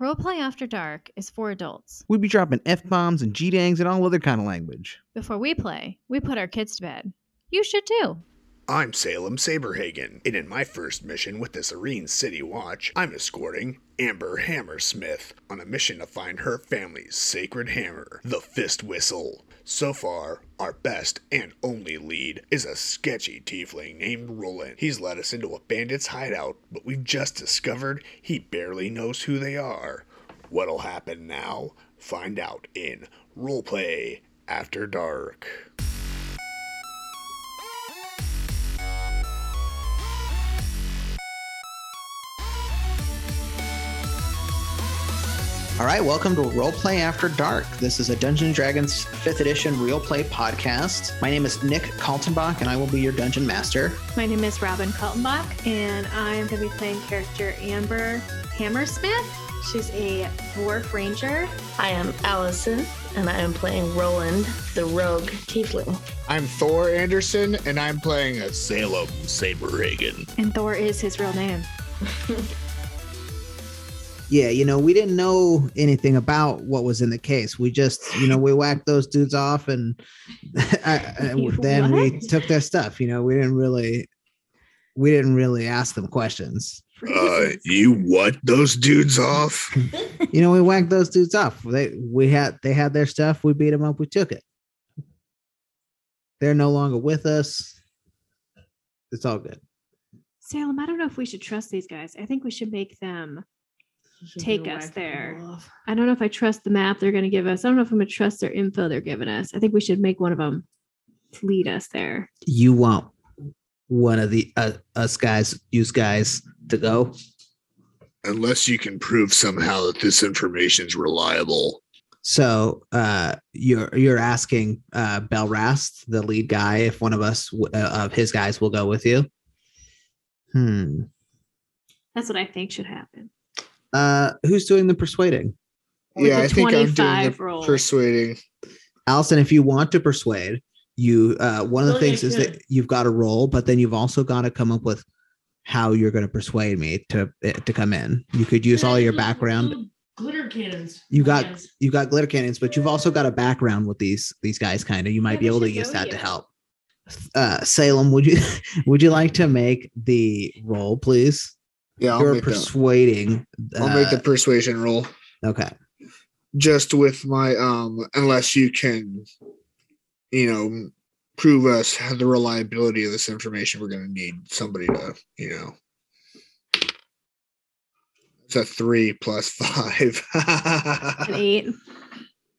Roleplay After Dark is for adults. We'd be dropping F bombs and G dangs and all other kind of language. Before we play, we put our kids to bed. You should too. I'm Salem Saberhagen, and in my first mission with the Serene City Watch, I'm escorting Amber Hammersmith on a mission to find her family's sacred hammer, the Fistwhistle. So far, our best and only lead is a sketchy tiefling named Roland. He's led us into a bandit's hideout, but we've just discovered he barely knows who they are. What'll happen now? Find out in Roleplay After Dark. All right, welcome to Roleplay After Dark. This is a Dungeons & Dragons 5th edition real play podcast. My name is Nick Kaltenbach, and I will be your dungeon master. My name is Robin Kaltenbach, and I'm going to be playing character Amber Hammersmith. She's a dwarf ranger. I am Allison, and I am playing Roland, the rogue tiefling. I'm Thor Anderson, and I'm playing a Salem Saberhagen. And Thor is his real name. Yeah, you know, we didn't know anything about what was in the case. We just, you know, we whacked those dudes off, and I, I- then we took their stuff. You know, we didn't really, we didn't really ask them questions. Uh, you what those dudes off? You know, we whacked those dudes off. They, we had, they had their stuff. We beat them up. We took it. They're no longer with us. It's all good. Salem, I don't know if we should trust these guys. I think we should make them take us there. I don't know if I trust the map they're going to give us. I don't know if I'm going to trust their info they're giving us. I think we should make one of them lead us there. You want one of the uh, us guys, use guys, to go. Unless you can prove somehow that this information is reliable. So uh, you're you're asking uh, Belrast, the lead guy, if one of us w- uh, of his guys will go with you. Hmm. That's what I think should happen. Uh, who's doing the persuading? Yeah, I think I'm doing the roll. persuading. Allison, if you want to persuade, you uh, one of the things is good. that you've got to roll, but then you've also got to come up with how you're going to persuade me to eh, to come in. You could use all your background. Glitter cannons. You got you got glitter cannons, but you've also got a background with these these guys. Kind of, you might Yeah, be able to use know that to help. Uh, Salem, would you would you like to make the roll, please? Yeah, I'll you're make, the, persuading. I'll make the uh, persuasion roll. okay. Just with my um, unless you can, you know, prove us the reliability of this information, we're gonna need somebody to, you know. It's a three plus five. An eight.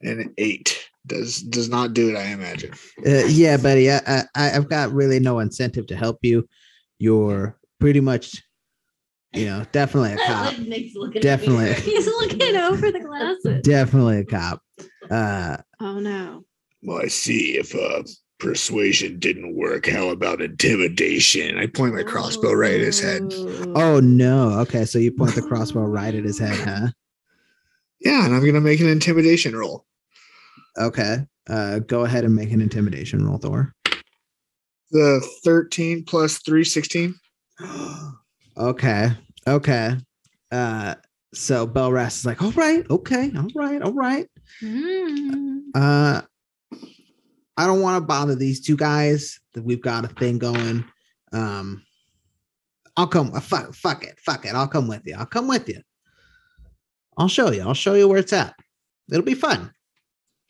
An eight does does not do it. I imagine. Uh, yeah, buddy. I, I I've got really no incentive to help you. You're pretty much, you know, definitely a cop. Nick's looking Definitely. He's looking over the glasses. Definitely a cop. Uh, Oh no. Well, I see. If uh, persuasion didn't work, how about intimidation? I point my crossbow right at his head. oh no. Okay, so you point the crossbow right at his head, huh? Yeah, and I'm gonna make an intimidation roll. Okay. Uh, go ahead and make an intimidation roll, Thor. The 13 plus 3, 16. okay. Okay. Uh, so Belrast is like, all right, okay, all right, all right. Mm. Uh, I don't want to bother these two guys. That we've got a thing going. Um, I'll come. Uh, fuck, fuck it, fuck it. I'll come with you. I'll come with you. I'll show you. I'll show you where it's at. It'll be fun.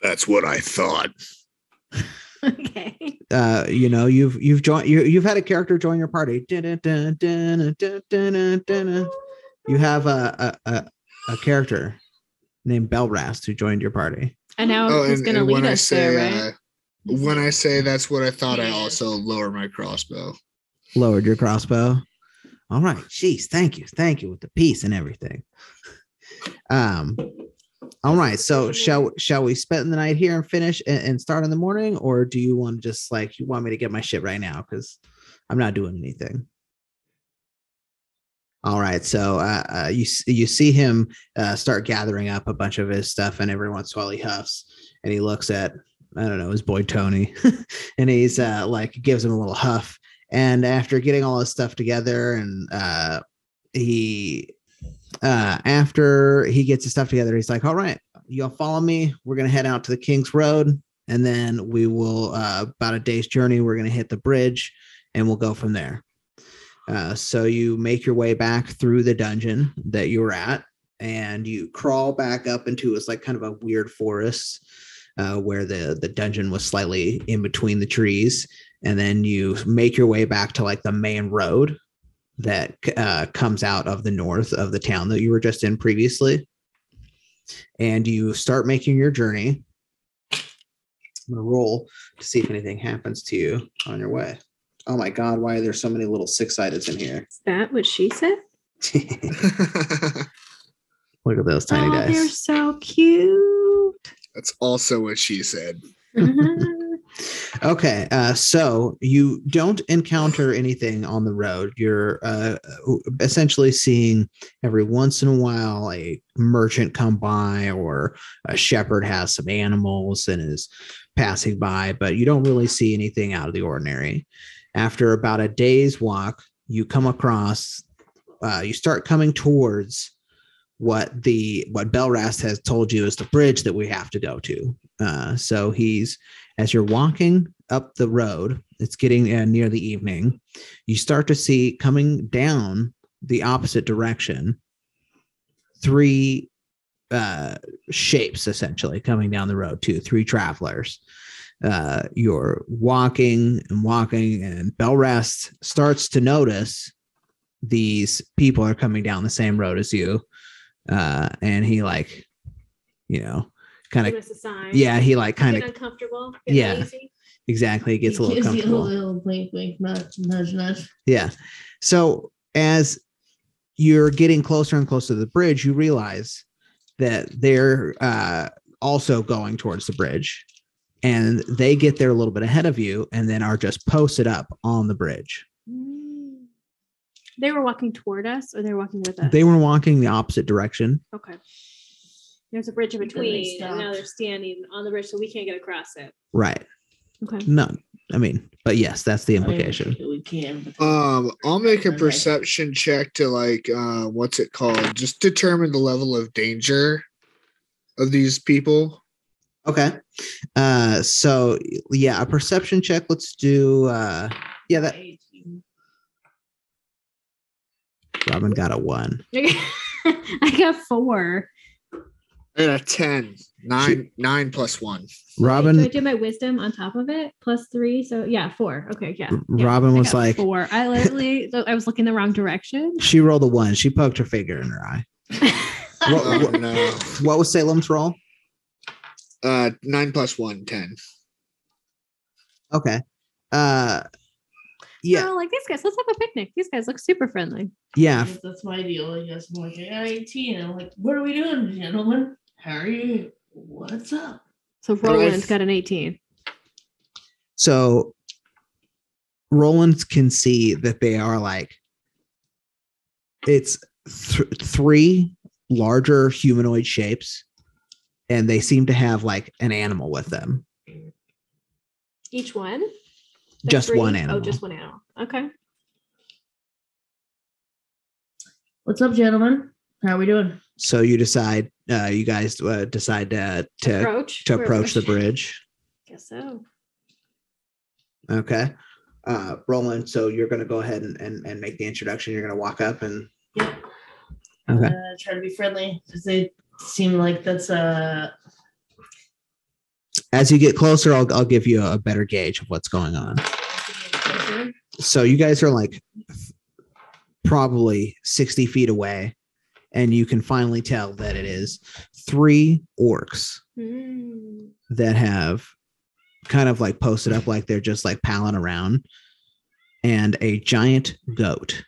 That's what I thought. Okay. Uh, you know, you've you've joined. You, you've had a character join your party. You have a a, a, a character named Belrast who joined your party. And now Oh, he's and, going to and lead when I us say there, right? uh, when I say that's what I thought, I also lower my crossbow. lowered your crossbow. All right. Jeez, thank you. Thank you with the peace and everything. Um all right. So shall shall we spend the night here and finish and, and start in the morning? Or do you want to just like you want me to get my shit right now? Because I'm not doing anything. All right. So uh, uh you you see him uh start gathering up a bunch of his stuff, and every once in a while he huffs and he looks at I don't know his boy Tony, and he's uh like gives him a little huff and after getting all his stuff together and uh he uh, after he gets his stuff together, he's like, "All right, y'all follow me. We're gonna head out to the King's Road, and then we will uh, about a day's journey. We're gonna hit the bridge, and we'll go from there." Uh, so you make your way back through the dungeon that you were at, and you crawl back up into it's like kind of a weird forest uh, where the the dungeon was slightly in between the trees, and then you make your way back to like the main road that uh, comes out of the north of the town that you were just in previously, and you start making your journey. I'm gonna roll to see if anything happens to you on your way. Oh my god, why are there so many little six sideds in here? Is that what she said? Look at those tiny oh, dice. they're so cute. That's also what she said. Okay, uh, so you don't encounter anything on the road. You're uh, essentially seeing every once in a while a merchant come by, or a shepherd has some animals and is passing by, but you don't really see anything out of the ordinary. After about a day's walk, you come across, uh, you start coming towards what the what Belrast has told you is the bridge that we have to go to. Uh, so he's as you're walking up the road, it's getting uh, near the evening. You start to see coming down the opposite direction three uh, shapes essentially coming down the road too. Three travelers. Uh, you're walking and walking, and Belrast starts to notice these people are coming down the same road as you uh and he like you know kind of us sign. yeah he like kind of uncomfortable. Yeah. lazy. exactly gets a little gives you comfortable little wink, wink, nudge, nudge, nudge. yeah so as you're getting closer and closer to the bridge you realize that they're uh also going towards the bridge and they get there a little bit ahead of you and then are just posted up on the bridge Mm. They were walking toward us, or they were walking with us. they were walking the opposite direction okay. There's a bridge in between, and now they're standing on the bridge, so we can't get across it. right Okay. no i mean but yes that's the I mean, implication We can. But Um, I'll make a Okay. perception check to like uh what's it called? Just determine the level of danger of these people. Okay. Uh so yeah, a perception check. Let's do uh yeah, that Robin got a one. I got four. I a 10. Nine, nine plus one. Do I Robin do my wisdom on top of it? Plus three. So yeah, four. Okay, yeah. yeah. Robin was like four. I literally I was looking the wrong direction. she rolled a one. She poked her finger in her eye. What, Oh what, no. what was Salem's roll? Uh nine plus one, 10. Okay. Uh yeah, Oh, like these guys, let's have a picnic. These guys look super friendly. yeah. That's, that's my deal. I guess I'm like, I got 18. I'm like, what are we doing, gentlemen? How are you? What's up? So Right. Roland's got an 18. So Roland can see that they are like it's th- three larger humanoid shapes and they seem to have like an animal with them. Each one? The Just one oh, animal. Oh, just one animal. Okay. What's up, gentlemen? How are we doing? So you decide, uh, you guys uh, decide to to, Approach. to approach the approaching. bridge. Guess so. Okay. Uh, Roland, so you're going to go ahead and, and, and make the introduction. You're going to walk up and Yep. Okay. Uh, try to be friendly. Does it seem like that's uh as you get closer, I'll, I'll give you a better gauge of what's going on. So you guys are like probably 60 feet away, and you can finally tell that it is three orcs Hmm. that have kind of like posted up like they're just like palling around, and a giant goat.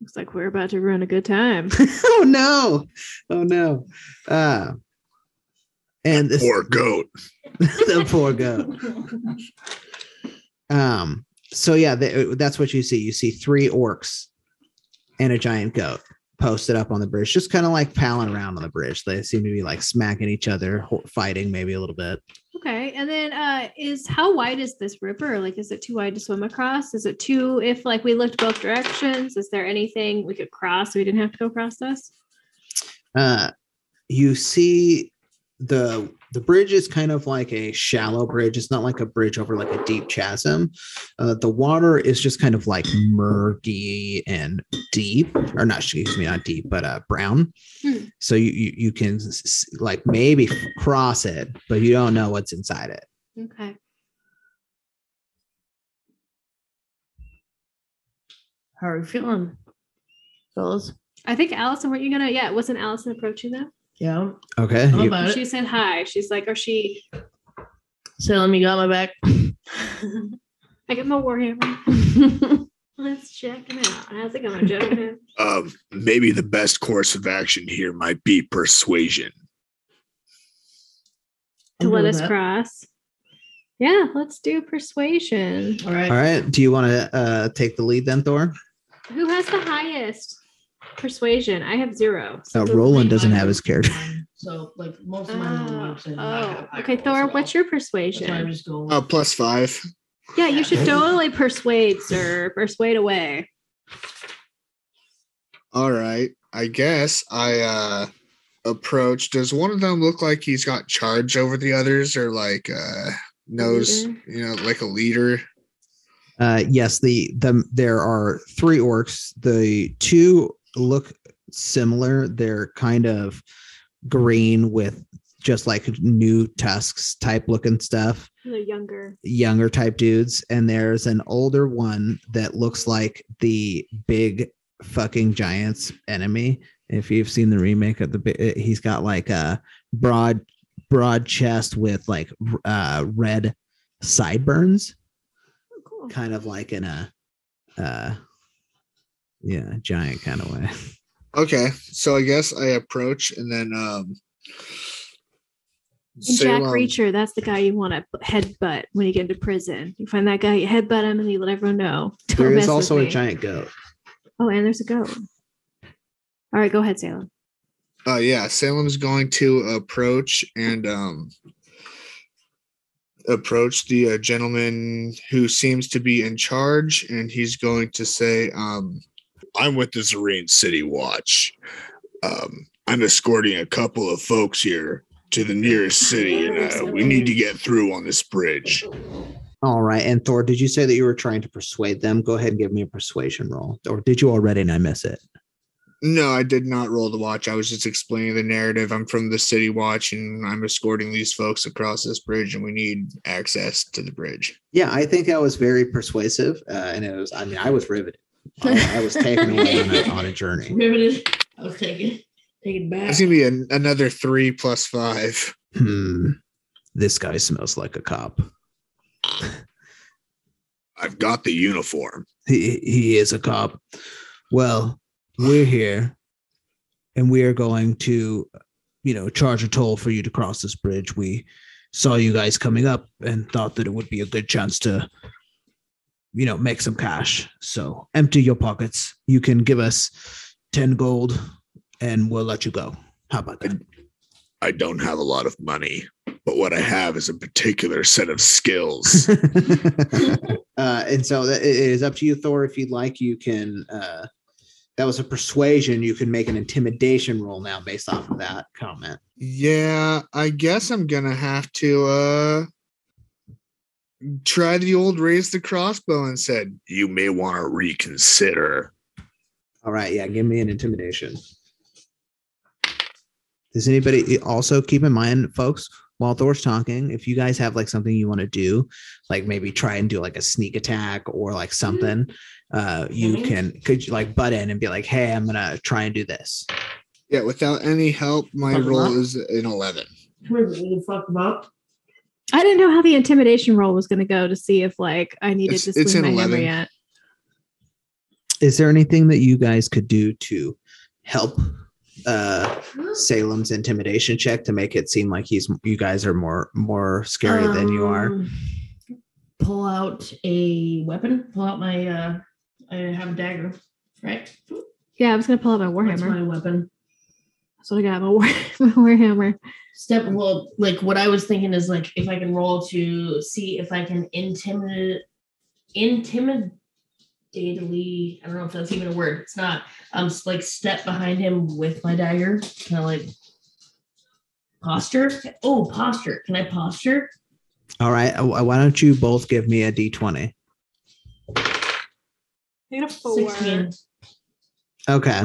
Looks like we're about to ruin a good time. oh no! Oh no! Uh, and this, Poor goat. the poor goat. Um. So yeah, th- that's what you see. You see three orcs and a giant goat posted up on the bridge, just kind of like palling around on the bridge. They seem to be like smacking each other, fighting maybe a little bit. Okay. And then uh is how wide is this river? Like is it too wide to swim across? Is it too if like we looked both directions? Is there anything we could cross so we didn't have to go across this? uh you see the the bridge is kind of like a shallow bridge it's not like a bridge over like a deep chasm uh, the water is just kind of like murky and deep or not excuse me not deep but uh brown Hmm. so you, you you can s- s- like maybe cross it but you don't know what's inside it Okay. How are you feeling, fellas? I think Allison, weren't you gonna yeah, wasn't Allison approaching them? Yeah. okay How you- about She it? said hi. She's like, or she Salem, you got my back. I got my warhammer. Let's check him out. How's it going, gentlemen? Um, maybe the best course of action here might be persuasion. to let us that. cross. Yeah, let's do persuasion. All right. all right do you want to uh take the lead then thor Who has the highest persuasion? I have zero. uh, roland doesn't have his character mine. So like most of mine are Oh, one percent. oh. okay, Thor, what's your persuasion? I'm just going. Uh, plus five. Yeah, you should totally persuade, sir. Persuade away. All right. I guess I uh approach. Does one of them look like he's got charge over the others or like uh knows, Leader. you know, like a leader? Uh, yes, the the there are three orcs. The two look similar. They're kind of green with just like new tusks type looking stuff. They're younger. Younger type dudes, and there's an older one that looks like the big fucking giants enemy. If you've seen the remake of the, he's got like a broad broad chest with like uh red sideburns Oh, cool. kind of like in a uh yeah giant kind of way Okay. So I guess I approach and then um And Jack Salem- Reacher, that's the guy you want to headbutt when you get into prison. You find that guy, you headbutt him, and you let everyone know. Don't there mess is with also a me. giant goat Oh, and there's a goat. All right, go ahead, Salem. Uh yeah, Salem's going to approach and um approach the uh, gentleman who seems to be in charge and he's going to say um I'm with the Serene City Watch. Um, I'm escorting a couple of folks here to the nearest city, and uh, we need to get through on this bridge. all right and thor did you say that you were trying to persuade them go ahead and give me a persuasion roll or did you already and i miss it no, I did not roll the watch. I was just explaining the narrative. I'm from the city watch and I'm escorting these folks across this bridge and we need access to the bridge. yeah i think that was very persuasive uh, and it was i mean i was riveted i, I was taken away on a, on a journey Riveted. I was taking taking back. It's gonna be an, another three plus five. hmm this guy smells like a cop I've got the uniform. he he is a cop. Well, we're here, and we are going to, you know, charge a toll for you to cross this bridge. We saw you guys coming up and thought that it would be a good chance to, you know, make some cash. So empty your pockets. You can give us ten gold, and we'll let you go. How about that? I don't have a lot of money, but what I have is a particular set of skills. uh, and so that- it is up to you, Thor. If you'd like, you can. Uh, that was a persuasion. You can make an intimidation roll now based off of that comment. Yeah, I guess I'm gonna have to uh try the old raise the crossbow and said, you may want to reconsider. All right, yeah, give me an intimidation. Does anybody also keep in mind, folks, while Thor's talking, if you guys have like something you want to do, like maybe try and do like a sneak attack or like something, uh, you Mhm. can could you like butt in and be like, hey, I'm gonna try and do this. Yeah, without any help, my Fuck 'em roll is an eleven. Really fuck them up. I didn't know how the intimidation roll was going to go to see if like I needed It's- to it's swing an my hammer yet. Is there anything that you guys could do to help uh Salem's intimidation check to make it seem like he's you guys are more more scary than you are? Um, Pull out a weapon. Pull out my. uh I have a dagger. Right. Yeah, I was going to pull out my That's warhammer. my weapon. So I got my war my warhammer. Step well, like what I was thinking is like if I can roll to see if I can intimidate intimidatedly. I don't know if that's even a word. It's not. Um s- like step behind him with my dagger. Kind of like posture. Oh, posture. Can I posture? All right. uh, Why don't you both give me a d20? I got a four. 16. Okay.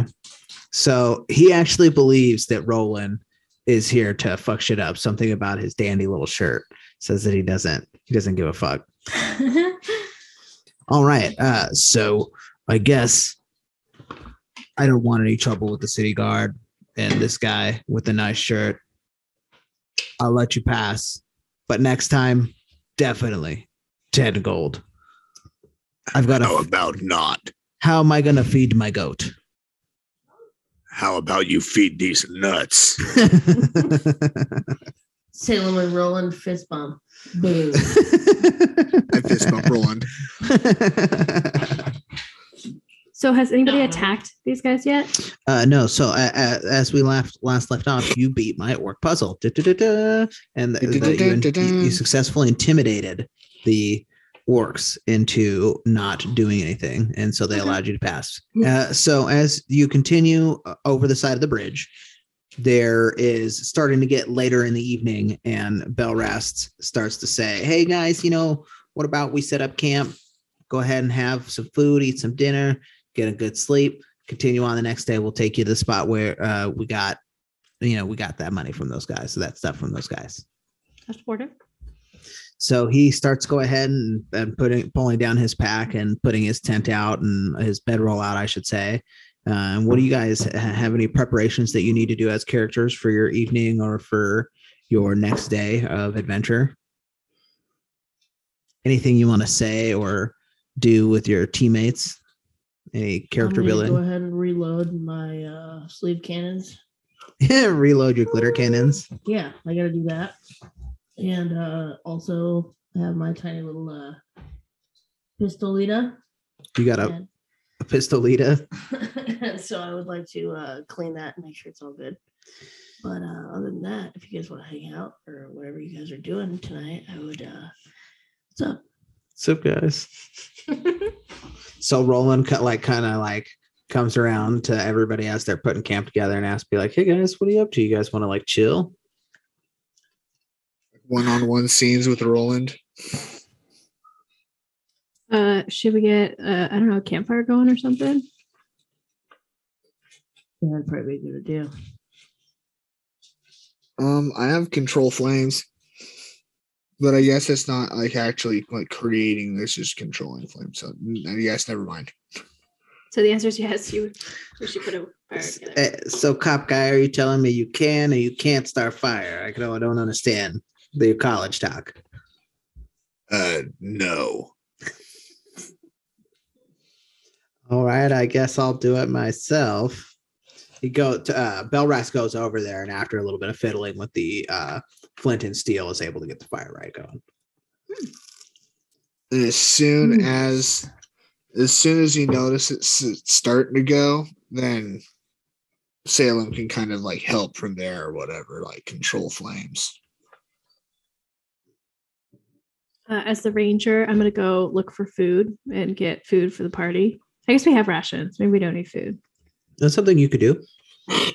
So he actually believes that Roland is here to fuck shit up. Something about his dandy little shirt says that he doesn't. He doesn't give a fuck. All right. Uh, so I guess I don't want any trouble with the city guard and this guy with the nice shirt. I'll let you pass, but next time, definitely ten gold. I've got How a. about not? How am I gonna feed my goat? How about you feed these nuts? Salem and Roland fist bump. Boom. I fist bump Roland. So has anybody attacked these guys yet? uh, no, so uh, uh, as we left last left off, you beat my orc puzzle, and the, the- you, you- you successfully intimidated the orcs into not doing anything, and so they Okay. allowed you to pass. Uh, so as you continue uh, over the side of the bridge, there is starting to get later in the evening, and Belrast starts to say, "Hey guys, you know what about we set up camp? Go ahead and have some food, eat some dinner, get a good sleep." continue on the next day we'll take you to the spot where uh we got you know we got that money from those guys so that stuff from those guys That's border. So he starts go ahead and, and putting pulling down his pack and putting his tent out and his bedroll out i should say and what do you guys ha- have any preparations that you need to do as characters for your evening or for your next day of adventure anything you want to say or do with your teammates any character building Go ahead and reload my uh, sleeve cannons. reload your glitter cannons. Yeah, I gotta do that. And uh, also have my tiny little uh, pistolita. You got a, a pistolita. And so I would like to uh, clean that and make sure it's all good. But uh, other than that, if you guys want to hang out or whatever you guys are doing tonight, I would. Uh, what's up? What's up, guys? so Roland cut like kind of like comes around to everybody as they're putting camp together and asks, be like, "Hey guys, what are you up to? You guys want to like chill?" One on one scenes with Roland. Uh, should we get uh, I don't know, a campfire going or something? Yeah, that'd probably be a good idea. Um, I have control flames, but I guess it's not like actually like creating. This is controlling flames. So I guess never mind. So the answer is yes. You we should put a fire together. Eh, So, cop guy, are you telling me you can or you can't start fire? I don't, I don't understand the college talk. Uh, no. All right, I guess I'll do it myself. He go to uh, Belras goes over there, and after a little bit of fiddling with the uh, flint and steel, is able to get the fire right going. And as soon Hmm. as as soon as you notice it's it's starting to go, then Salem can kind of like help from there or whatever, like control flames. Uh, as the ranger, I'm gonna go look for food and get food for the party. I guess we have rations. Maybe we don't need food. That's something you could do. I'm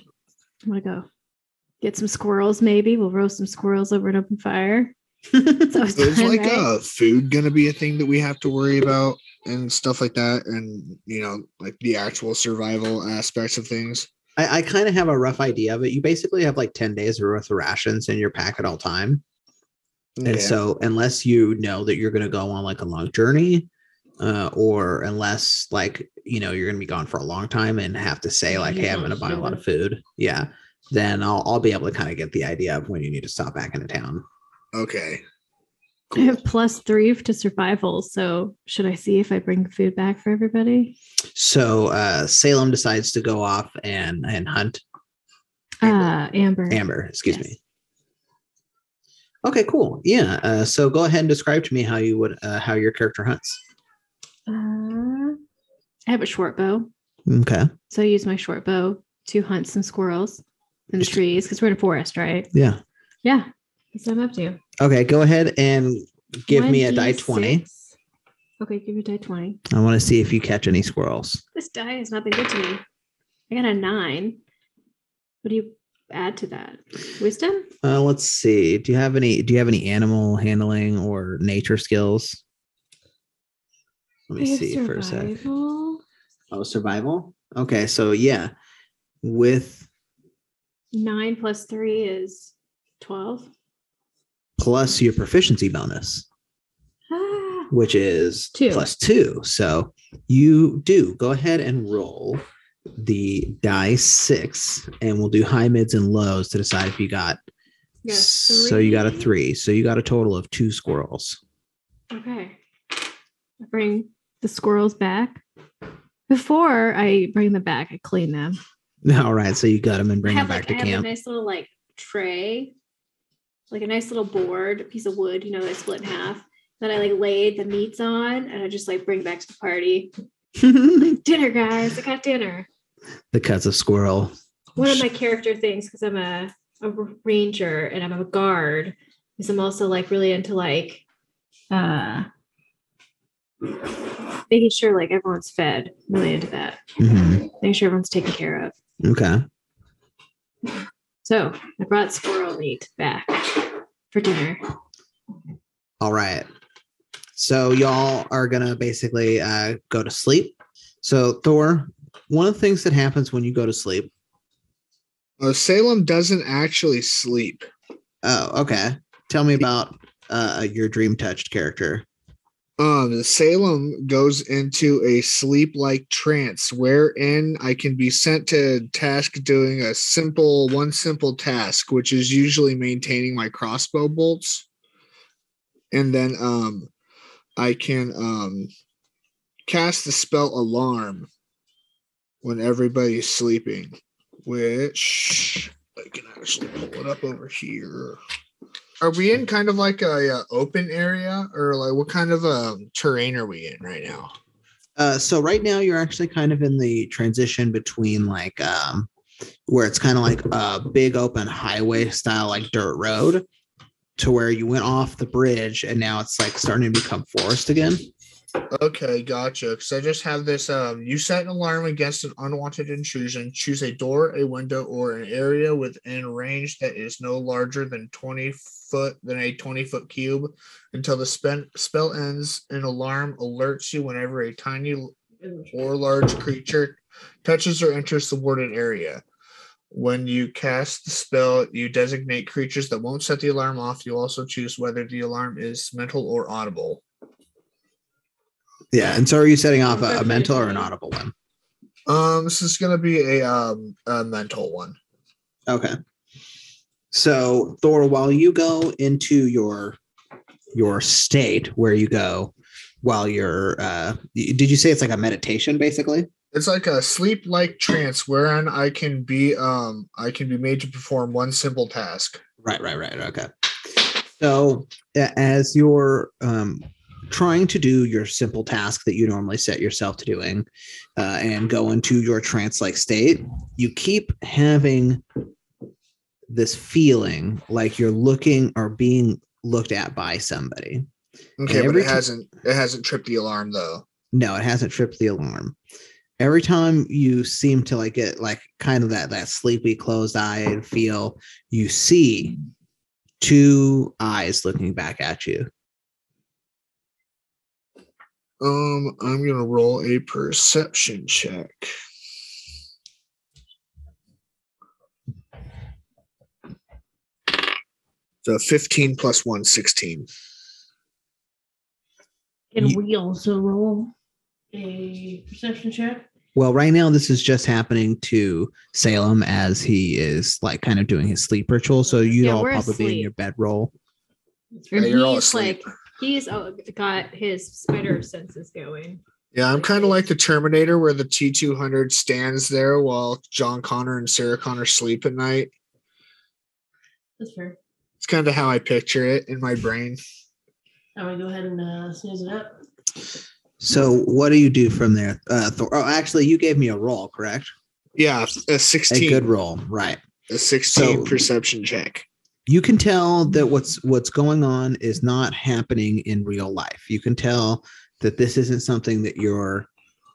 gonna go get some squirrels. Maybe we'll roast some squirrels over an open fire. It's always Is fun, like right? uh food gonna be a thing that we have to worry about and stuff like that, and you know, like the actual survival aspects of things. I, I kind of have a rough idea of it. You basically have like 10 days worth of rations in your pack at all time. And Okay. so, unless you know that you're going to go on like a long journey, uh, or unless like you know you're going to be gone for a long time and have to say like, "Hey, I'm going to buy a lot of food," yeah, then I'll I'll be able to kind of get the idea of when you need to stop back into town. okay. I have plus three to survival. So should I see if I bring food back for everybody? So uh, Salem decides to go off and and hunt Uh Amber. Amber. Excuse Yes. me. Okay, cool. Yeah. Uh, so go ahead and describe to me how you would uh, how your character hunts. Uh, I have a short bow. Okay. So I use my short bow to hunt some squirrels. in the trees because we're in a forest, right? Yeah. Yeah, that's what I'm up to. Okay, go ahead and give me a die 20. Okay, give me a die 20. I want to see if you catch any squirrels. This die has not been good to me. I got a nine. What do you add to that? Wisdom? Uh, let's see. Do you have any do you have any animal handling or nature skills? Let me I have see for a sec. Oh, survival. Okay, so yeah, with Nine plus three is 12. plus your proficiency bonus, Ah, which is Two. plus two. So you do go ahead and roll the die six, and we'll do high, mids, and lows to decide if you got. Yeah, So you got a three. So you got a total of two squirrels. Okay. I bring the squirrels back. Before I bring them back, I clean them. All right, so you got them and bring I them back like, to I have camp. a nice little like tray, like a nice little board, a piece of wood, you know, that I split in half. That I like laid the meats on, and I just like bring back to the party. Dinner, guys! I got dinner. The cuts of squirrel. One of my character things, because I'm a, a ranger and I'm a guard, is I'm also like really into like uh making sure like everyone's fed. I'm really into that. Mhm. Making sure everyone's taken care of. Okay. So I brought squirrel meat back for dinner. All right. So y'all are gonna basically uh, go to sleep. So Thor, one of the things that happens when you go to sleep. Uh, Salem doesn't actually sleep. Oh, okay. Tell me about uh, your dream touched character. Um, Salem goes into a sleep-like trance wherein I can be sent to task doing a simple, one simple task, which is usually maintaining my crossbow bolts, and then um, I can um cast the spell alarm when everybody's sleeping, which I can actually pull it up over here. Are we in kind of like a, uh open area, or like what kind of um, terrain are we in right now? Uh, so right now you're actually kind of in the transition between like um, where it's kind of like a big open highway style like dirt road to where you went off the bridge and now it's like starting to become forest again. Okay, gotcha. Because I just have this. Um, you set an alarm against an unwanted intrusion. Choose a door, a window, or an area within range that is no larger than twenty foot than a twenty foot cube until the spell spell ends. An alarm alerts you whenever a tiny or large creature touches or enters the warded area. When you cast the spell, you designate creatures that won't set the alarm off. You also choose whether the alarm is mental or audible. Yeah. And so are you setting off a, a mental or an audible one? Um, this is gonna be a um a mental one. Okay. So Thor, while you go into your your state where you go while you're uh did you say it's like a meditation basically? It's like a sleep-like trance wherein I can be um I can be made to perform one simple task. Right, right, right. Okay. So as you're um trying to do your simple task that you normally set yourself to doing uh, and go into your trance like state, you keep having this feeling like you're looking or being looked at by somebody. Okay, but it hasn't it hasn't tripped the alarm though. No, it hasn't tripped the alarm. Every time you seem to like get like kind of that that sleepy closed eyed feel, you see two eyes looking back at you. Um, I'm gonna roll a perception check. So 15 plus 1, 16. Can we also roll a perception check? Well, right now this is just happening to Salem as he is like kind of doing his sleep ritual. So you'd Yeah, all probably be in asleep. your bedroll. Yeah, you're all asleep. like he's oh, got his spider senses going. Yeah, I'm kind of like the Terminator where the T 200 stands there while John Connor and Sarah Connor sleep at night. That's fair. It's kind of how I picture it in my brain. I'm gonna go ahead and uh, snooze it up. So what do you do from there? Uh, Thor? Oh, actually, you gave me a roll, correct? Yeah, a 16. A 16. good roll, right? a 16 So- perception check. You can tell that what's what's going on is not happening in real life you can tell that this isn't something that you're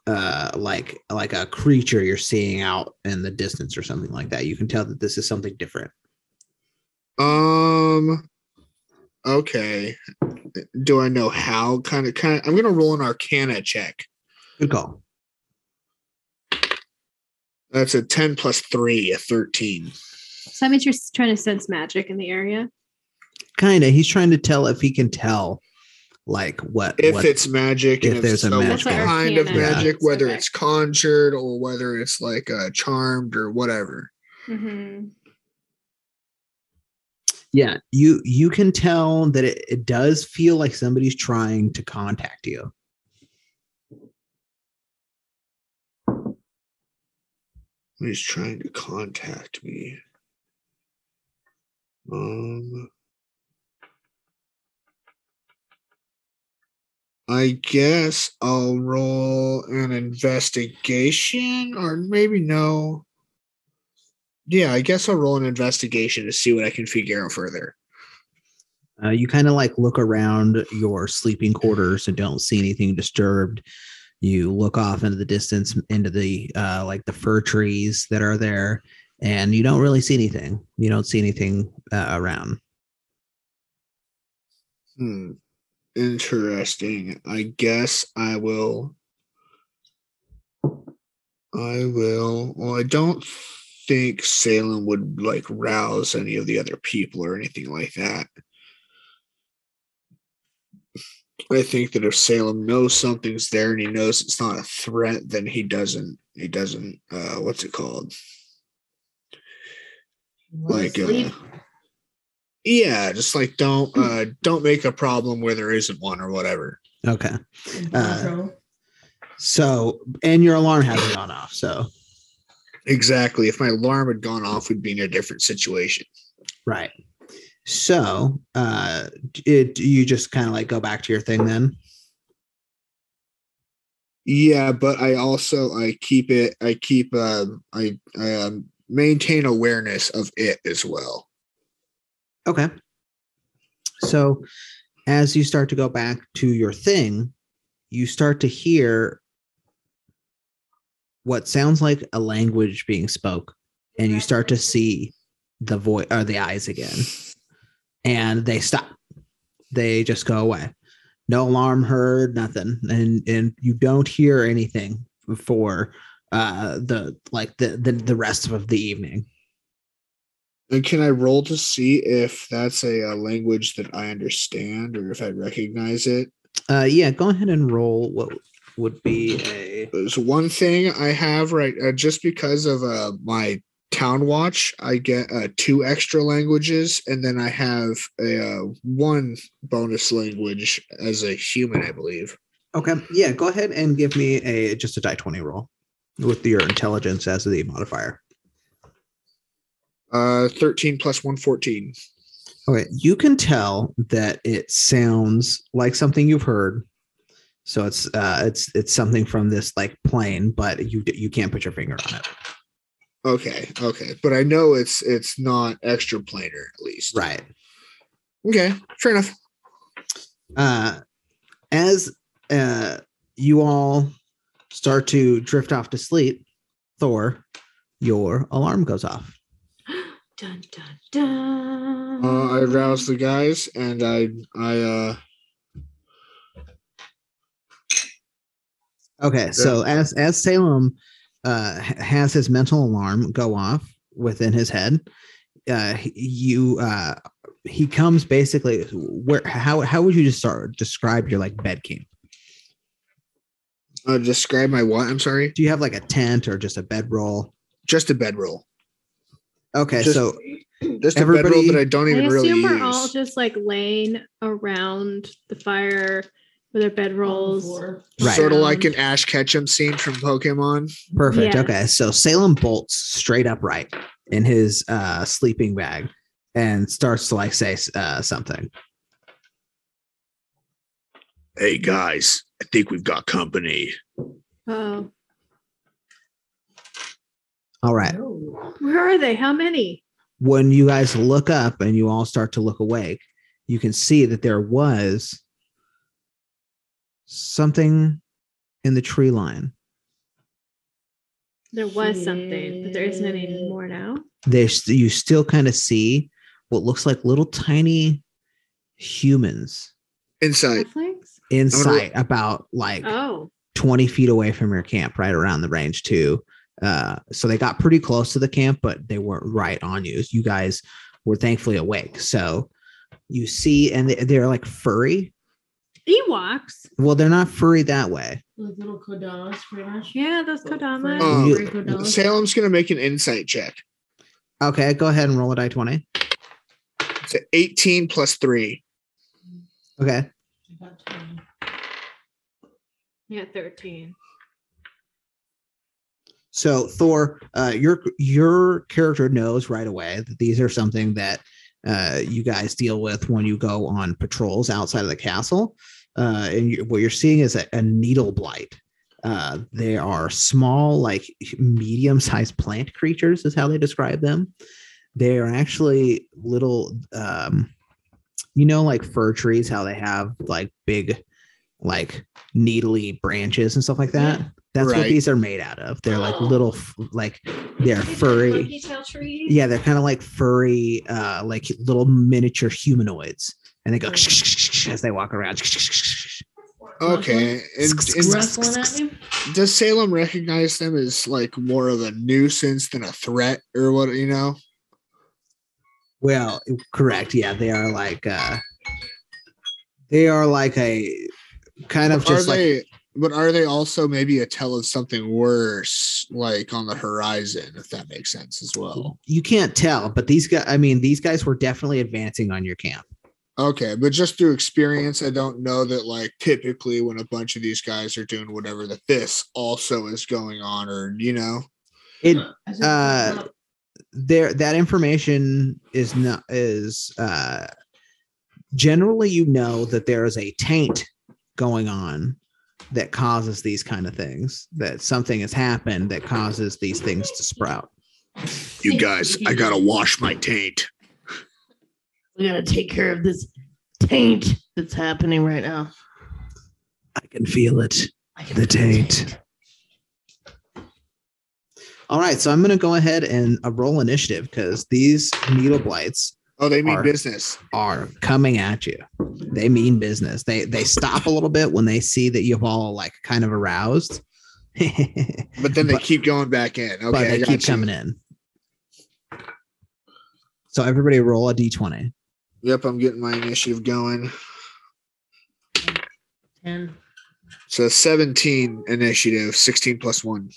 uh like like a creature you're seeing out in the distance or something like that you can tell that this is something different Um. Okay. Do I know how? Kind of. Kind of. I'm gonna roll an Arcana check. good call That's a 10 plus three, a 13. So that means you're trying to sense magic in the area. kind of he's trying to tell if he can tell like what If what, it's magic, if if there's a magic what kind of magic, is. whether Okay. it's conjured or whether it's like uh, charmed or whatever. Mm-hmm. yeah you you can tell that it, it does feel like somebody's trying to contact you He's trying to contact me. Um, I guess I'll roll an investigation, or maybe no. Yeah, I guess I'll roll an investigation to see what I can figure out further. Uh, you kind of like look around your sleeping quarters and don't see anything disturbed. You look off into the distance, into the uh, like the fir trees that are there, and you don't really see anything. You don't see anything uh, around. Hmm. Interesting. I guess I will. I will. Well, I don't think Salem would like rouse any of the other people or anything like that. I think that if Salem knows something's there and he knows it's not a threat, then he doesn't. He doesn't. Uh, what's it called? Like, uh, Yeah, just like don't uh don't make a problem where there isn't one or whatever. Okay, uh, so and your alarm hasn't gone off. So Exactly. If my alarm had gone off, we'd be in a different situation. right. So uh, it you just kind of like go back to your thing then. Yeah, but I also I keep it I keep um I I um, maintain awareness of it as well. Okay. So as you start to go back to your thing, you start to hear what sounds like a language being spoke, and you start to see the voice or the eyes again. And they stop. They just go away. No alarm heard, nothing. And and you don't hear anything for uh the like the the, the rest of the evening. And can I roll to see if that's a, uh language that I understand or if I recognize it? Uh yeah, go ahead and roll what would be a There's one thing I have right uh, just because of uh my town watch i get uh, two extra languages and then i have a uh, one bonus language as a human i believe Okay. Yeah, go ahead and give me a just a die 20 roll with your intelligence as the modifier. uh 13 plus 114 Okay. You can tell that it sounds like something you've heard. So it's uh it's it's something from this like plane, but you you can't put your finger on it. okay okay but i know it's it's not extra planar at least Right. okay fair enough Uh as uh you all start to drift off to sleep, Thor, your alarm goes off. Dun dun dun. uh i rouse the guys and i i uh Okay, so as as Salem uh, has his mental alarm go off within his head, uh, you uh, he comes basically where how how would you just start describe your like bed camp? Uh describe my what i'm sorry Do you have like a tent or just a bedroll? just a bedroll Okay, Just so just a bedroll that i don't I even really assume use we're all just like laying around the fire with our bedrolls. Right. sort of like an ash ketchum scene from pokemon perfect. Yes. Okay, so Salem bolts straight upright in his uh, sleeping bag and starts to like say uh, something. hey guys i think we've got company Oh, All right. Where are they? How many? When you guys look up and you all start to look awake, you can see that there was something in the tree line. There was something, but there isn't any more now. There's you still kind of see what looks like little tiny humans Insight. Halflings? In sight about like Oh, 20 feet away from your camp, right around the range too. Uh, so they got pretty close to the camp, but they weren't right on you. You guys were thankfully awake. So you see, and they- they're like furry. Ewoks. Well, they're not furry that way. Like little kodamas, pretty much. Yeah, those Kodama. Oh. You- kodamas. Salem's gonna make an insight check. Okay, go ahead and roll a die 20. It's 18 plus three. Okay. I got 20. Yeah, 13. So Thor, uh, your your character knows right away that these are something that uh, you guys deal with when you go on patrols outside of the castle. Uh, and you, what you're seeing is a, a needle blight. Uh, they are small, like medium-sized plant creatures, is how they describe them. They are actually little, um, you know, like fir trees, how they have like big, like needly branches and stuff like that. That's what these are made out of. They're like little, like they're furry. Detail trees. Yeah, they're kind of like furry, uh, like little miniature humanoids, and they go as they walk around. Okay. And, and Rustling at me? does Salem recognize them as like more of a nuisance than a threat or what, you know? Well, correct. Yeah, they are like uh they are like a kind of are just like they but are they also maybe a tell of something worse like on the horizon if that makes sense as well you can't tell, but these guys I mean, these guys were definitely advancing on your camp. okay but just through experience i don't know that like typically when a bunch of these guys are doing whatever that this also is going on or you know It Uh, there that information is not is uh generally you know that there is a taint going on that causes these kind of things that something has happened that causes these things to sprout you guys i gotta wash my taint We gotta take care of this taint that's happening right now. i can feel it can The feel taint. all right so i'm going to go ahead and uh, roll initiative because these needle blights oh they mean Are- business are coming at you. They mean business. They they stop a little bit when they see that you've all like kind of aroused. but then they But- keep going back in okay but I they got keep you. coming in. So everybody roll a d20. yep i'm getting my initiative going Ten. so 17 initiative 16 plus 1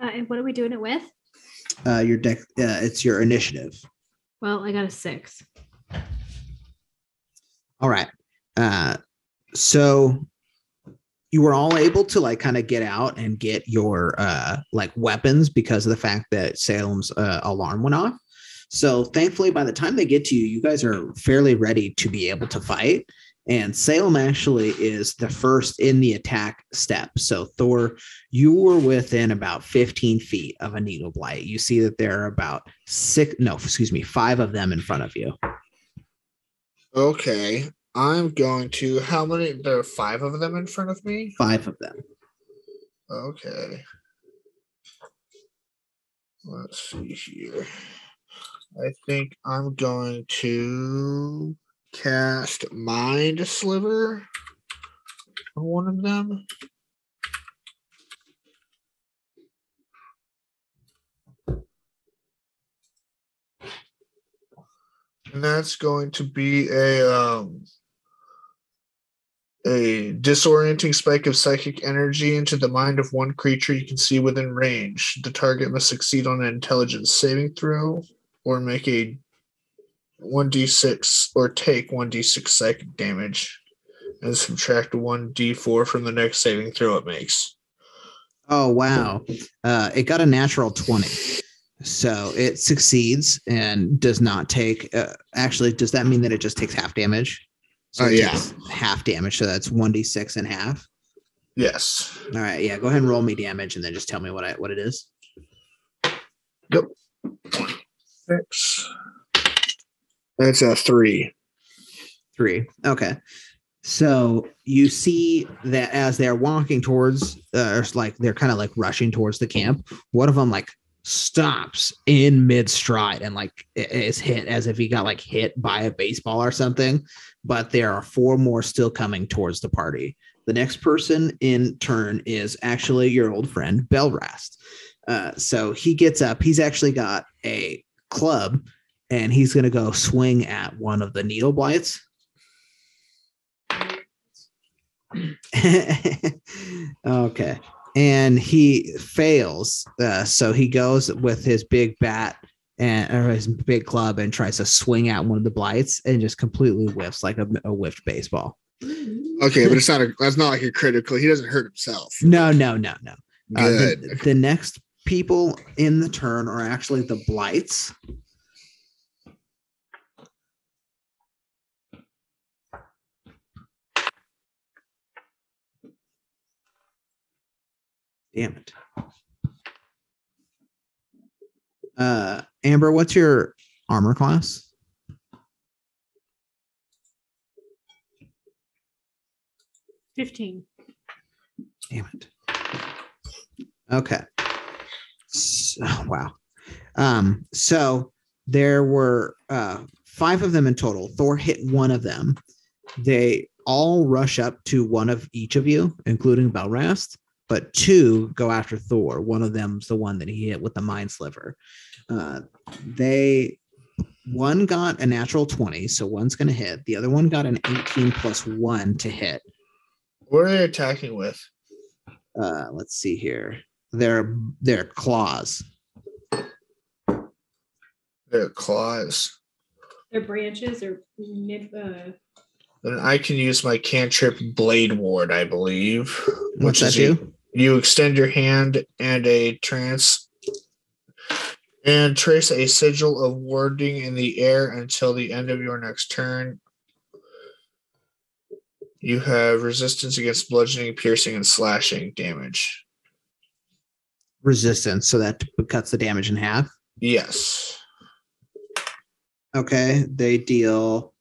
Uh, and what are we doing it with? Uh, your deck. Uh, it's your initiative. Well, I got a six. All right. Uh, so you were all able to like kind of get out and get your uh like weapons because of the fact that Salem's uh, alarm went off. So thankfully, by the time they get to you, you guys are fairly ready to be able to fight. And Salem actually is the first in the attack step. So Thor, you were within about 15 feet of a needle blight. You see that there are about six, no, excuse me, five of them in front of you. Okay. I'm going to how many there are five of them in front of me? Five of them. Okay. Let's see here. I think I'm going to cast Mind Sliver on one of them. And that's going to be a um a disorienting spike of psychic energy into the mind of one creature you can see within range. The target must succeed on an intelligence saving throw or make a 1d6 or take 1d6 psychic damage and subtract 1d4 from the next saving throw it makes. Oh wow. Uh it got a natural 20. So it succeeds and does not take uh, actually does that mean that it just takes half damage? So Uh, yeah. half damage, so that's 1d6 and half. Yes. All right, yeah, go ahead and roll me damage and then just tell me what I what it is. Six. That's a three. Three. Okay. So you see that as they're walking towards, uh, or like they're kind of like rushing towards the camp. One of them like stops in mid stride and like is hit as if he got like hit by a baseball or something. But there are four more still coming towards the party. The next person in turn is actually your old friend Belrast. Uh, so he gets up. He's actually got a club, and he's going to go swing at one of the needle blights. okay. And he fails. Uh, so he goes with his big bat and or his big club and tries to swing at one of the blights and just completely whiffs like a, a whiffed baseball. Okay, but it's not a that's not like a critical. He doesn't hurt himself. No, no, no, no. Uh, Good. the, the next people in the turn are actually the blights. Damn it. Uh, Amber, what's your armor class? Fifteen. Damn it. Okay. So, wow. Um, so there were uh five of them in total. Thor hit one of them. They all rush up to one of each of you, including Belrast, but two go after Thor. One of them's the one that he hit with the mind sliver. Uh, they one got a natural 20, so one's gonna hit. The other one got an 18 plus one to hit. What are they attacking with? uh let's see here their their claws Their claws. Their branches or nib. Uh, Then I can use my cantrip Blade Ward, I believe. what's that is a- do You extend your hand and a trance and trace a sigil of warding in the air until the end of your next turn. You have resistance against bludgeoning, piercing, and slashing damage. resistance so that cuts the damage in half Yes. okay they deal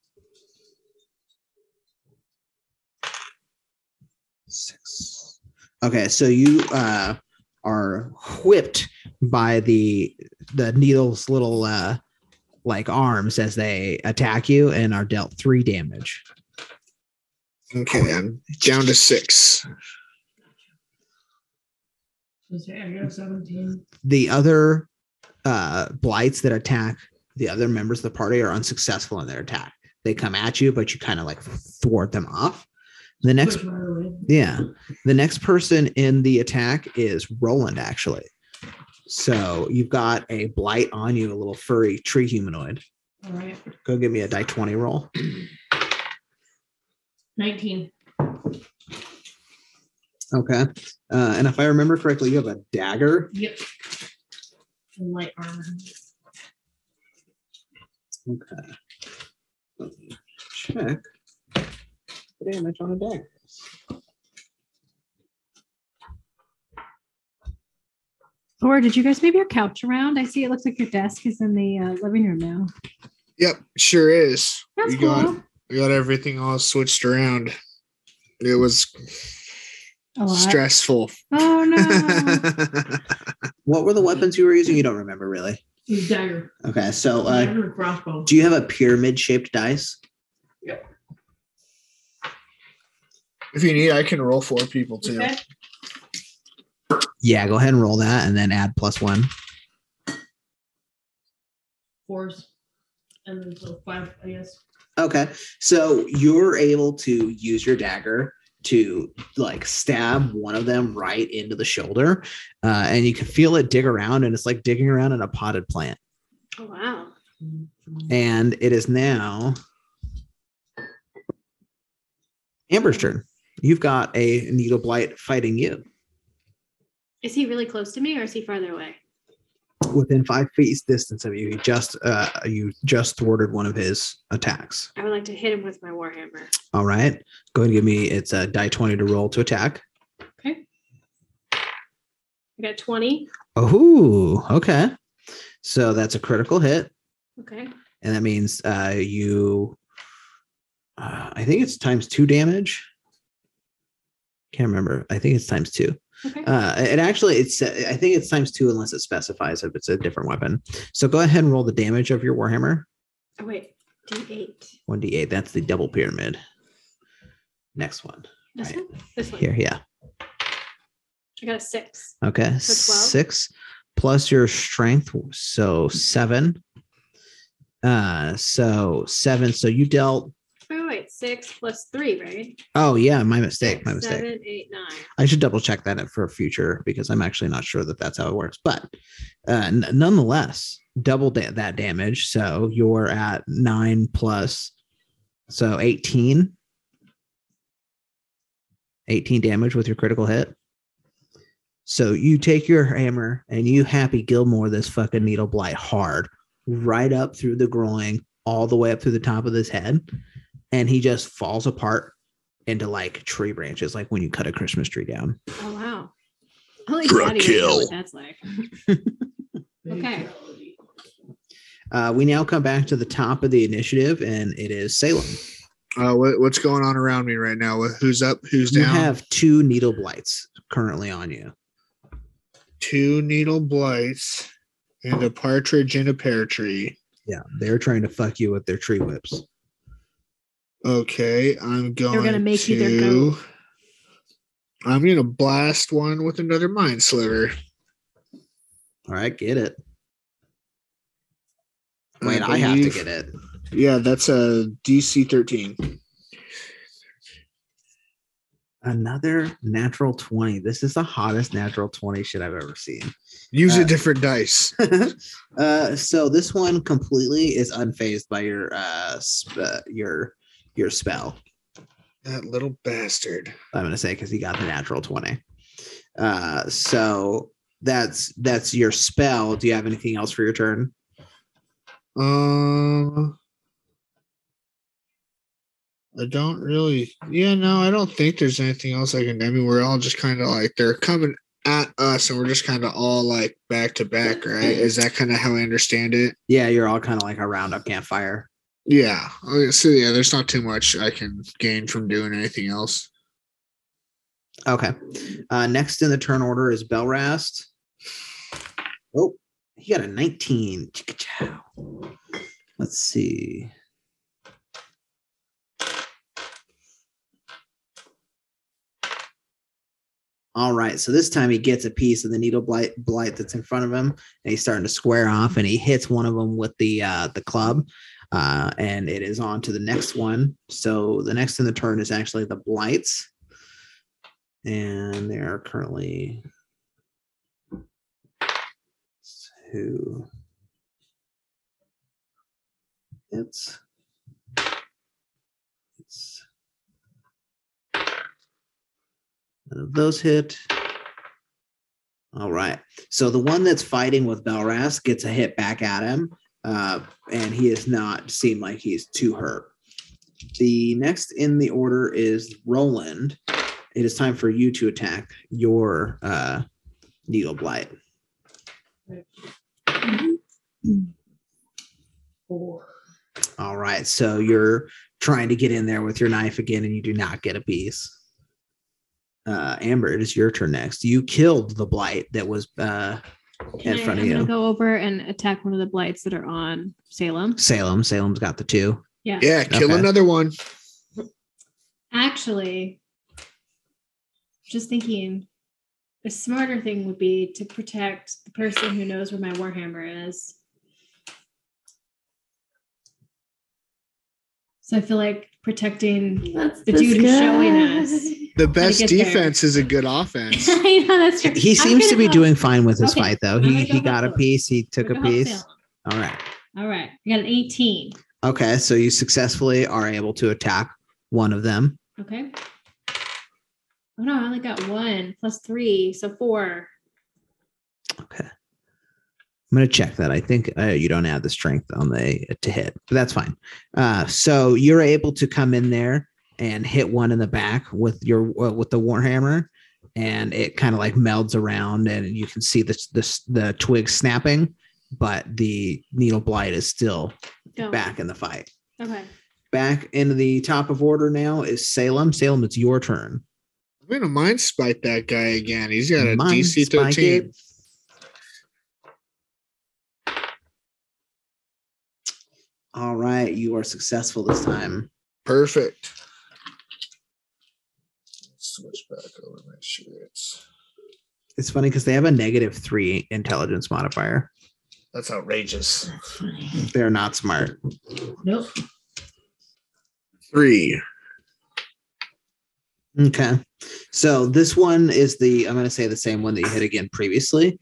okay so you uh are whipped by the the needle's little uh like arms as they attack you and are dealt three damage Okay, I'm down to six. I got 17. the other uh blights that attack the other members of the party are unsuccessful in their attack. They come at you, but you kind of like thwart them off. The next, Push right away. yeah, the next person in the attack is Roland, actually. So you've got a blight on you, a little furry tree humanoid. All right. Go give me a die 20 roll. 19. Okay. Uh, and if I remember correctly, you have a dagger. Yep. And light armor. Okay. Let me check the damage on a dagger. Or did you guys move your couch around? I see it looks like your desk is in the uh, living room now. Yep, sure is. That's we cool. got we got everything all switched around. It was A lot. stressful. Oh no. What were the weapons you were using? You don't remember really. Dagger. Okay, so uh, dagger crossbow. do you have a pyramid shaped dice? If you need, I can roll four people too. Okay. Yeah, go ahead and roll that and then add plus one. Fours. And then so five, I guess. Okay, so you're able to use your dagger to like stab one of them right into the shoulder, uh, and you can feel it dig around, and it's like digging around in a potted plant. oh wow. And it is now Amber's turn. You've got a needle blight fighting you Is he really close to me or is he farther away? within five feet distance of you. He just uh, you just thwarted one of his attacks. I would like to hit him with my warhammer. All right, go ahead and give me it's a die twenty to roll to attack. Okay. I got 20. Oh, okay. So that's a critical hit. Okay. and that means uh, you uh, i think it's times two damage can't remember i think it's times two Okay. uh, it actually it's i think it's times two unless it specifies if it's a different weapon so go ahead and roll the damage of your warhammer oh wait. D8. 1d8 that's the double pyramid next one This Right. one? This one. here yeah I got a six. okay So six plus your strength so seven uh so seven so you dealt. Six plus three, right? oh yeah my mistake my mistake Seven, eight, nine. I should double check that for future because I'm actually not sure that that's how it works. But uh, n- nonetheless, double da- that damage. So you're at nine plus, so 18. 18 damage with your critical hit. So you take your hammer and you happy Gilmore this fucking needle blight hard, right up through the groin, all the way up through the top of his head. And he just falls apart into like tree branches, like when you cut a Christmas tree down. Oh wow. Only For a Daddy would know kill. what that's like. Okay. Uh, we now come back to the top of the initiative, and it is Salem. Uh, what, what's going on around me right now? Who's up? Who's down? You have two needle blights currently on you. two needle blights and a partridge in a pear tree. Yeah, they're trying to fuck you with their tree whips. Okay, I'm going gonna make to. you their goat. I'm gonna blast one with another mind sliver. All right, get it. Wait, I, have to get it. Yeah, that's a DC 13. Another natural 20. This is the hottest natural 20 shit I've ever seen. Use Uh, a different dice. uh, so this one completely is unfazed by your uh, sp- uh your your spell. That little bastard. I'm gonna say because he got the natural 20. Uh, so that's that's your spell. Do you have anything else for your turn? Um, I don't really. Yeah, no, I don't think there's anything else I can. I mean, we're all just kind of like they're coming at us, and we're just kind of all like back to back, right? Is that kind of how I understand it? Yeah, you're all kind of like a roundup campfire. Yeah. So yeah, there's not too much I can gain from doing anything else. Okay. Uh, next in the turn order is Belrast. Oh, he got a 19. Chicka-chow. Let's see. All right, so this time he gets a piece of the needle blight, blight that's in front of him, and he's starting to square off, and he hits one of them with the uh, the club, uh, and it is on to the next one. So the next in the turn is actually the blights. And they are currently two. It's it's none of those hit. All right. So the one that's fighting with Belrast gets a hit back at him uh, and he has not seemed like he's too hurt the next in the order is roland it is time for you to attack your uh, needle blight. All right, so you're trying to get in there with your knife again, and you do not get a piece. Uh, Amber, it is your turn next. You killed the blight that was uh, Can in I, front I'm gonna you. go over and attack one of the blights that are on Salem. Salem. Salem's got the two. Yeah. Yeah, kill Okay. another one. Actually, just thinking, the smarter thing would be to protect the person who knows where my warhammer is. So I feel like protecting That's the dude who's showing us. The best defense is a good offense. I know that's true. He seems to be go- doing fine with his Okay, fight, though. He gonna he got a piece. He took a piece. Salem. All right. All right. I got an 18. Okay, so you successfully are able to attack one of them. Okay. Oh no, I only got one plus three, so four. Okay. I'm gonna check that. I think uh, you don't add the strength on the to hit, but that's fine. Uh, so you're able to come in there and hit one in the back with your uh, with the warhammer, and it kind of like melds around, and you can see this this the twig snapping, but the needle blight is still Go. back in the fight. Okay. Back into the top of order now is Salem. Salem, it's your turn. I'm gonna mind spike that guy again. He's got a Mind DC spike 13. it. All right, you are successful this time. Perfect. Switch back over, my sure it's It's funny because they have a negative three intelligence modifier. that's outrageous. They're not smart. Nope. Three. Okay. So this one is the I'm going to say the same one that you hit again previously.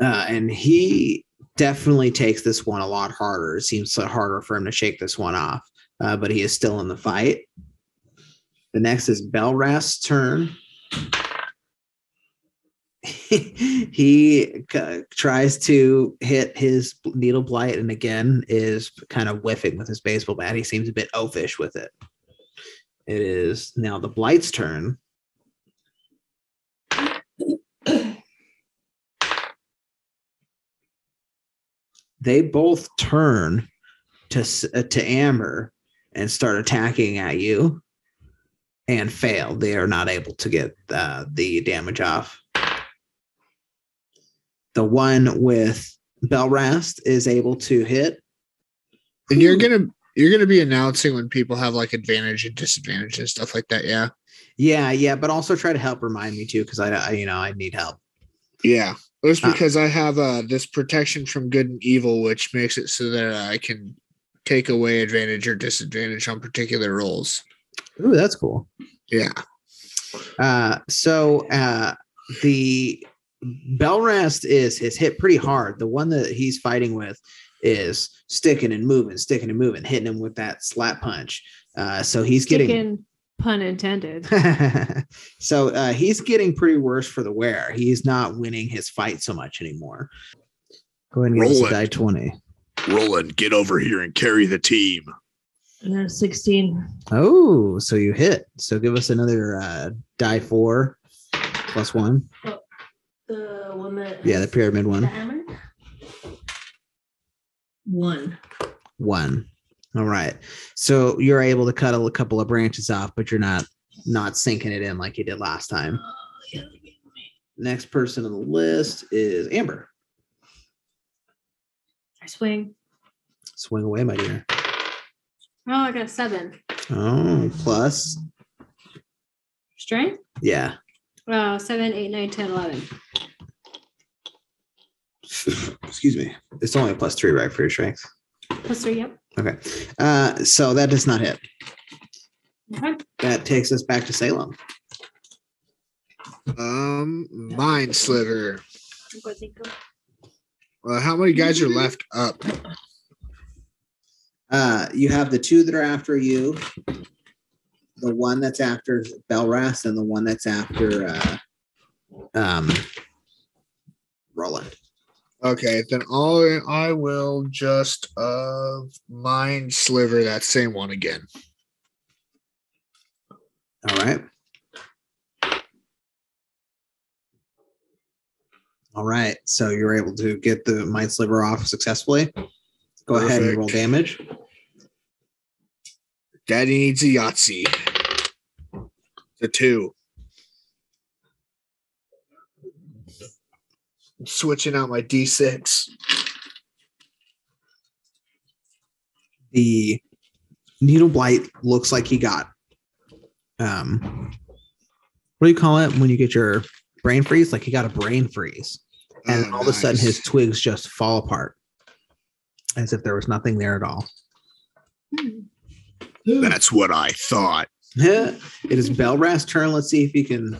Uh, and he definitely takes this one a lot harder. It seems harder for him to shake this one off, uh, but he is still in the fight. The next is Belrast's turn. he c- tries to hit his needle blight and again is kind of whiffing with his baseball bat. He seems a bit oafish with it. It is now the blight's turn. They both turn to uh, to Amber and start attacking at you, and fail. They are not able to get uh, the damage off. The one with Belrast is able to hit. And you're gonna you're gonna be announcing when people have like advantage and disadvantage and stuff like that. Yeah. Yeah, yeah, but also try to help remind me too, because I, I, you know, I need help. Yeah. It's because I have uh this protection from good and evil, which makes it so that I can take away advantage or disadvantage on particular rolls. Ooh, that's cool. Yeah. Uh, so uh, the Belrast is is hit pretty hard. The one that he's fighting with is sticking and moving, sticking and moving, hitting him with that slap punch. Uh, so he's getting Chicken, pun intended. so uh, he's getting pretty worse for the wear. He's not winning his fight so much anymore. Go ahead and give us Roll die twenty. Roland, get over here and carry the team. And then 16. Oh, so you hit. So give us another uh, die four plus one. The one that. Yeah, the pyramid The one. hammer? One. One. All right. So you're able to cut a couple of branches off, but you're not not sinking it in like you did last time. Uh, Next person on the list is Amber. I swing. Swing away, my dear. Oh, I got a seven. Oh, plus. Strength? Yeah. Oh, seven, eight, nine, 10, 11. Excuse me. It's only a plus three, right, for your strength? Plus three, yep. Okay. Uh, so that does not hit. Okay. That takes us back to Salem. Um mind sliver. Cinco, cinco. Uh, how many guys are left up? Uh, you have the two that are after you, the one that's after Belrast, and the one that's after uh, um, Roland. Okay, then I'll I will just uh mind sliver that same one again. All right. All right. So you're able to get the mind sliver off successfully. Go ahead and roll damage. Daddy needs a Yahtzee. The two. I'm switching out my D6. The needle blight looks like he got um what do you call it when you get your brain freeze? Like he got a brain freeze. And Oh, all of a sudden his twigs just fall apart. As if there was nothing there at all. That's what I thought. it is Belrast's turn. Let's see if he can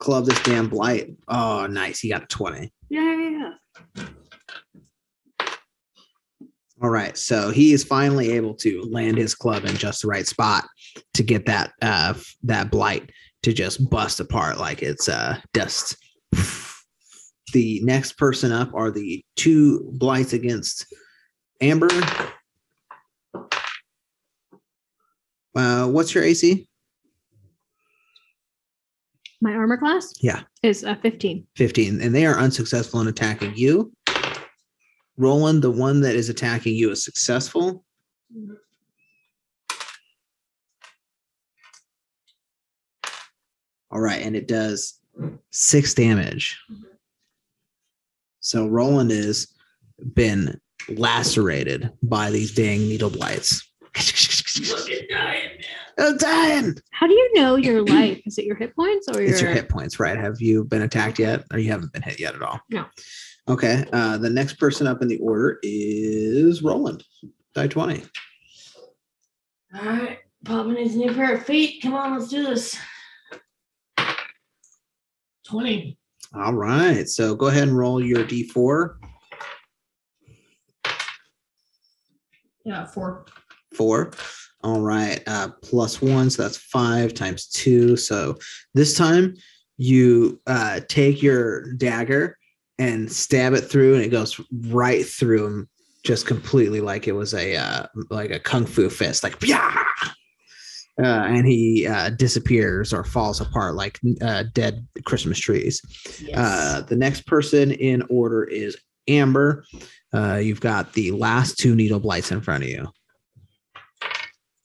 club this damn blight. Oh, nice. He got a 20. Yeah, yeah, yeah. All right. So he is finally able to land his club in just the right spot to get that uh that blight to just bust apart like it's uh dust. The next person up are the two blights against Amber. Uh, what's your AC? My armor class? Yeah. Is uh, 15. 15, and they are unsuccessful in attacking you. Roland, the one that is attacking you, is successful. All right, and it does six damage. So Roland has been lacerated by these dang needle blights. Look at dying, man. I'm dying. How do you know your life? Is it your hit points or your, It's your hit points, right? Have you been attacked yet, or you haven't been hit yet at all? No. Okay. Uh, the next person up in the order is Roland. Die twenty. All right, Papa needs a new pair of feet. Come on, let's do this. 20. All right. So go ahead and roll your d4. Yeah, four. Four. All right. Uh, plus one. So that's five times two. So this time you uh, take your dagger and stab it through, and it goes right through him, just completely like it was a uh, like a kung fu fist, like yeah. Uh, and he uh, disappears or falls apart like uh, dead Christmas trees. Yes. Uh, the next person in order is Amber. Uh, you've got the last two needle blights in front of you.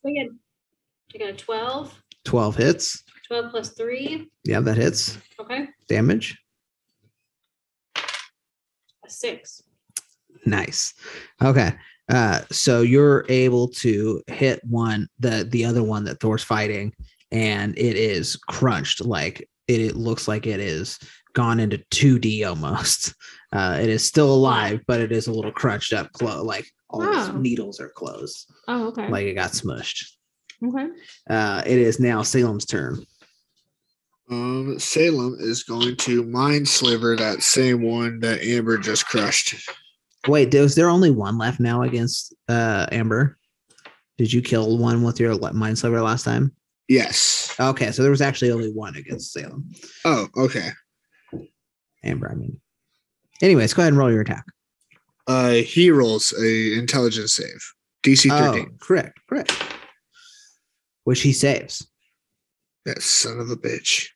I got, I got a 12. 12 hits. 12 plus 3. Yeah, that hits. Okay. Damage. A 6. Nice. Okay. Uh, so you're able to hit one, the the other one that Thor's fighting, and it is crunched. Like it, it looks like it is gone into 2D almost. Uh, it is still alive, but it is a little crunched up, clo- like all its Oh. needles are closed, Oh, okay. like it got smushed. okay. Uh, it is now Salem's turn. Um, Salem is going to mind sliver that same one that Amber just crushed. Wait, was there only one left now against uh Amber? Did you kill one with your mind sliver last time? Yes. Okay, so there was actually only one against Salem. Oh, okay. Amber, I mean. Anyways, go ahead and roll your attack. Uh, he rolls a intelligence save. DC Oh, 13. correct, correct. Which he saves. That son of a bitch.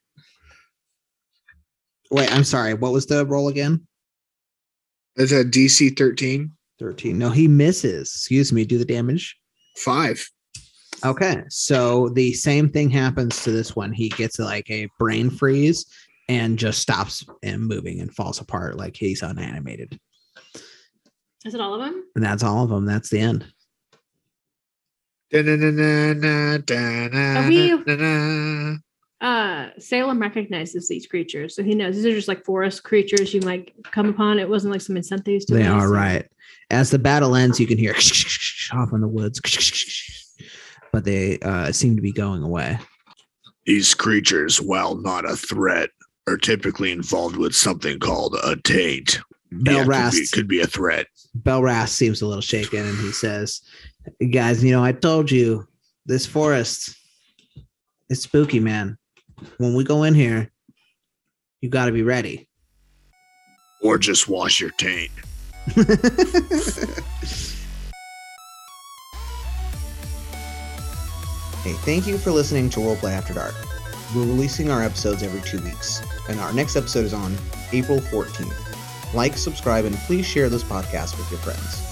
Wait, I'm sorry. What was the roll again? Is a DC 13. 13. No, he misses. Excuse me. Do the damage. Five. Okay. So the same thing happens to this one. He gets like a brain freeze and just stops and moving and falls apart like he's unanimated. Is it all of them? And that's all of them. That's the end. Are we- Uh, Salem recognizes these creatures, so he knows these are just like forest creatures you might come upon. It wasn't like some incentives to They this. are right. As the battle ends, you can hear off in the woods, but they uh, seem to be going away. These creatures, while not a threat, are typically involved with something called a taint. Yeah, could, be, Belrast, could be a threat. Belrast seems a little shaken, and he says, "Guys, you know, I told you this forest, it's spooky, man. When we go in here, you got to be ready." Or just wash your taint. Hey, thank you for listening to Roleplay After Dark. We're releasing our episodes every two weeks, and our next episode is on April 14th. Like, subscribe, and please share this podcast with your friends.